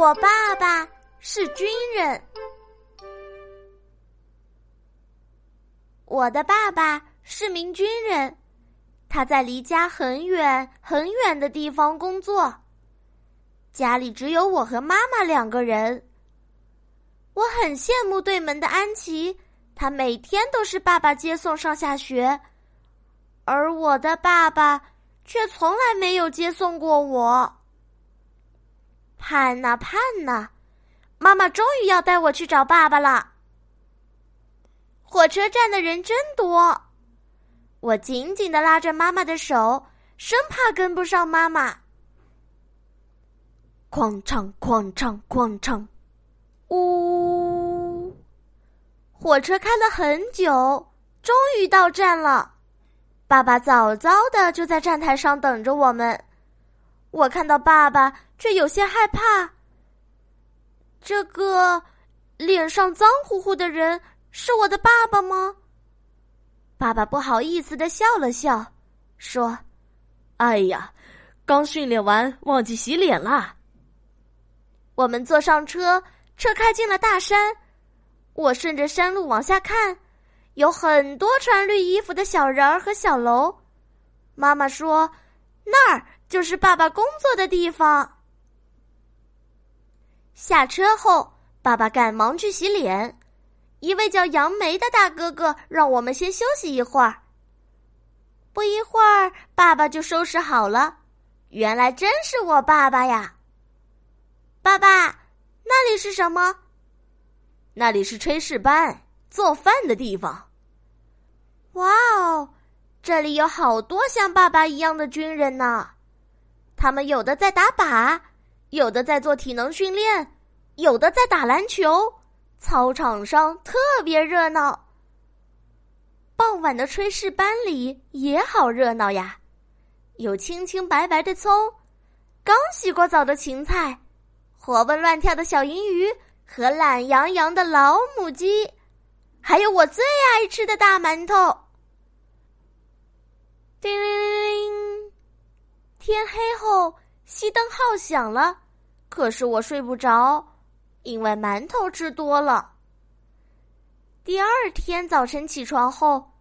我爸爸是军人。我的爸爸是名军人，他在离家很远很远的地方工作。家里只有我和妈妈两个人。我很羡慕对门的安琪，她每天都是爸爸接送上下学，而我的爸爸却从来没有接送过我。盼呐盼呐，妈妈终于要带我去找爸爸了。火车站的人真多，我紧紧的拉着妈妈的手，生怕跟不上妈妈。哐唱哐唱哐唱，呜！火车开了很久，终于到站了。爸爸早早的就在站台上等着我们。我看到爸爸，却有些害怕。这个脸上脏乎乎的人是我的爸爸吗？爸爸不好意思的笑了笑，说：“哎呀，刚训练完，忘记洗脸啦。”我们坐上车，车开进了大山。我顺着山路往下看，有很多穿绿衣服的小人儿和小楼。妈妈说：“那儿。”就是爸爸工作的地方。下车后，爸爸赶忙去洗脸。一位叫杨梅的大哥哥让我们先休息一会儿。不一会儿，爸爸就收拾好了。原来真是我爸爸呀！爸爸，那里是什么？那里是炊事班，做饭的地方。哇哦，这里有好多像爸爸一样的军人呢。他们有的在打靶，有的在做体能训练，有的在打篮球。操场上特别热闹。傍晚的炊事班里也好热闹呀，有青青白白的葱，刚洗过澡的芹菜，活蹦乱跳的小银鱼和懒洋洋的老母鸡，还有我最爱吃的大馒头。叮铃铃铃。天黑后，熄灯号响了，可是我睡不着，因为馒头吃多了。第二天早晨起床后，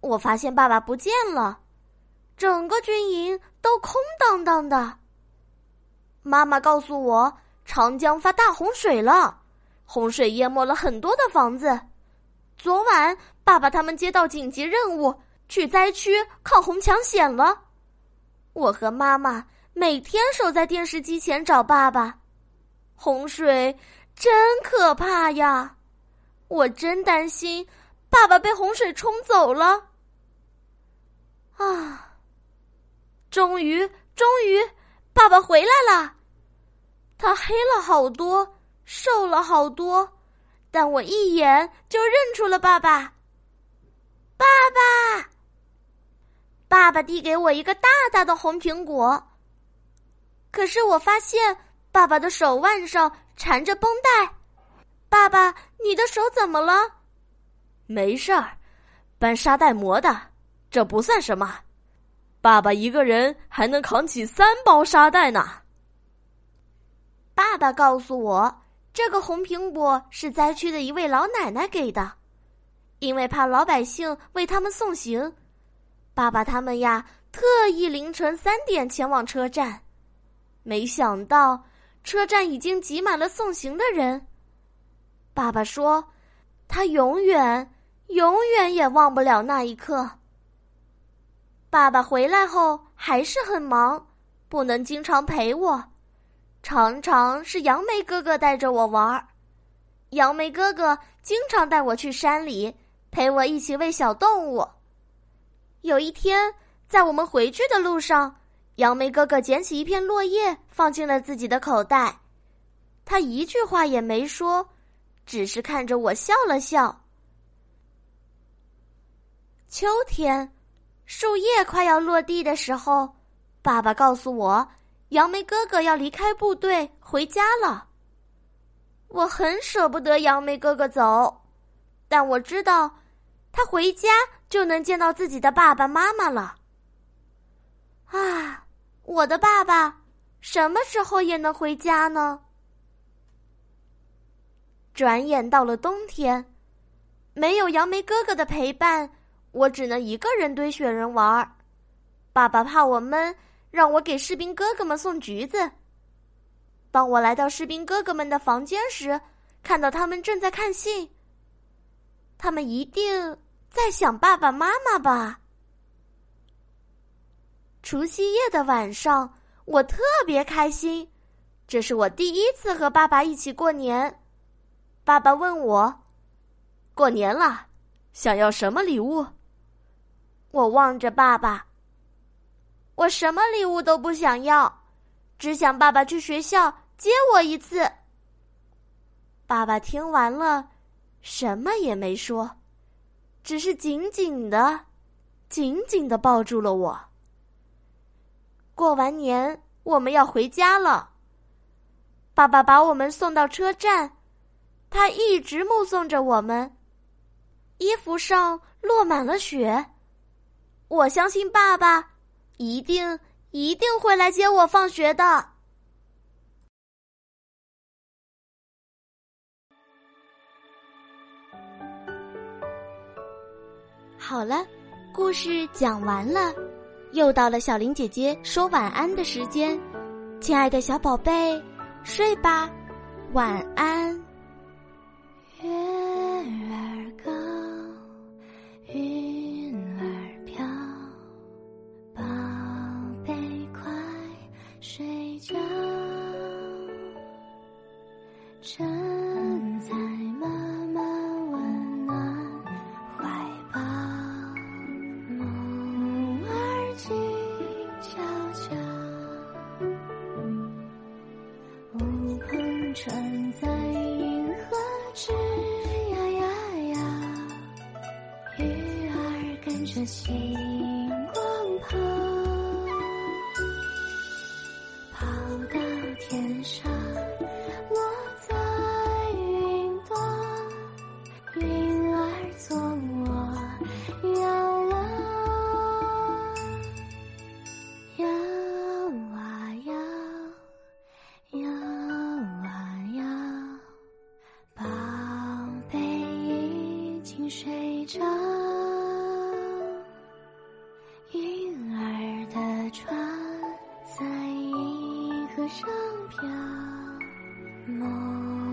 我发现爸爸不见了，整个军营都空荡荡的。妈妈告诉我，长江发大洪水了，洪水淹没了很多的房子。昨晚，爸爸他们接到紧急任务，去灾区抗洪抢险了。我和妈妈每天守在电视机前找爸爸，洪水真可怕呀！我真担心爸爸被洪水冲走了。啊！终于，终于，爸爸回来了。他黑了好多，瘦了好多，但我一眼就认出了爸爸。爸爸。爸爸递给我一个大大的红苹果。可是我发现爸爸的手腕上缠着绷带。爸爸，你的手怎么了？没事儿，搬沙袋磨的，这不算什么。爸爸一个人还能扛起三包沙袋呢。爸爸告诉我，这个红苹果是灾区的一位老奶奶给的，因为怕老百姓为他们送行。爸爸他们呀，特意凌晨三点前往车站，没想到车站已经挤满了送行的人。爸爸说，他永远、永远也忘不了那一刻。爸爸回来后还是很忙，不能经常陪我，常常是杨梅哥哥带着我玩儿。杨梅哥哥经常带我去山里，陪我一起喂小动物。有一天，在我们回去的路上，杨梅哥哥捡起一片落叶，放进了自己的口袋。他一句话也没说，只是看着我笑了笑。秋天，树叶快要落地的时候，爸爸告诉我，杨梅哥哥要离开部队回家了。我很舍不得杨梅哥哥走，但我知道，他回家。就能见到自己的爸爸妈妈了。啊，我的爸爸什么时候也能回家呢？转眼到了冬天，没有杨梅哥哥的陪伴，我只能一个人堆雪人玩儿。爸爸怕我闷，让我给士兵哥哥们送橘子。当我来到士兵哥哥们的房间时，看到他们正在看信。他们一定在想爸爸妈妈吧。除夕夜的晚上，我特别开心，这是我第一次和爸爸一起过年。爸爸问我：“过年了，想要什么礼物？”我望着爸爸，我什么礼物都不想要，只想爸爸去学校接我一次。爸爸听完了。什么也没说，只是紧紧的、紧紧的抱住了我。过完年，我们要回家了。爸爸把我们送到车站，他一直目送着我们，衣服上落满了雪。我相信爸爸一定一定会来接我放学的。好了，故事讲完了，又到了小林姐姐说晚安的时间，亲爱的小宝贝，睡吧，晚安。心。歌声飘。梦。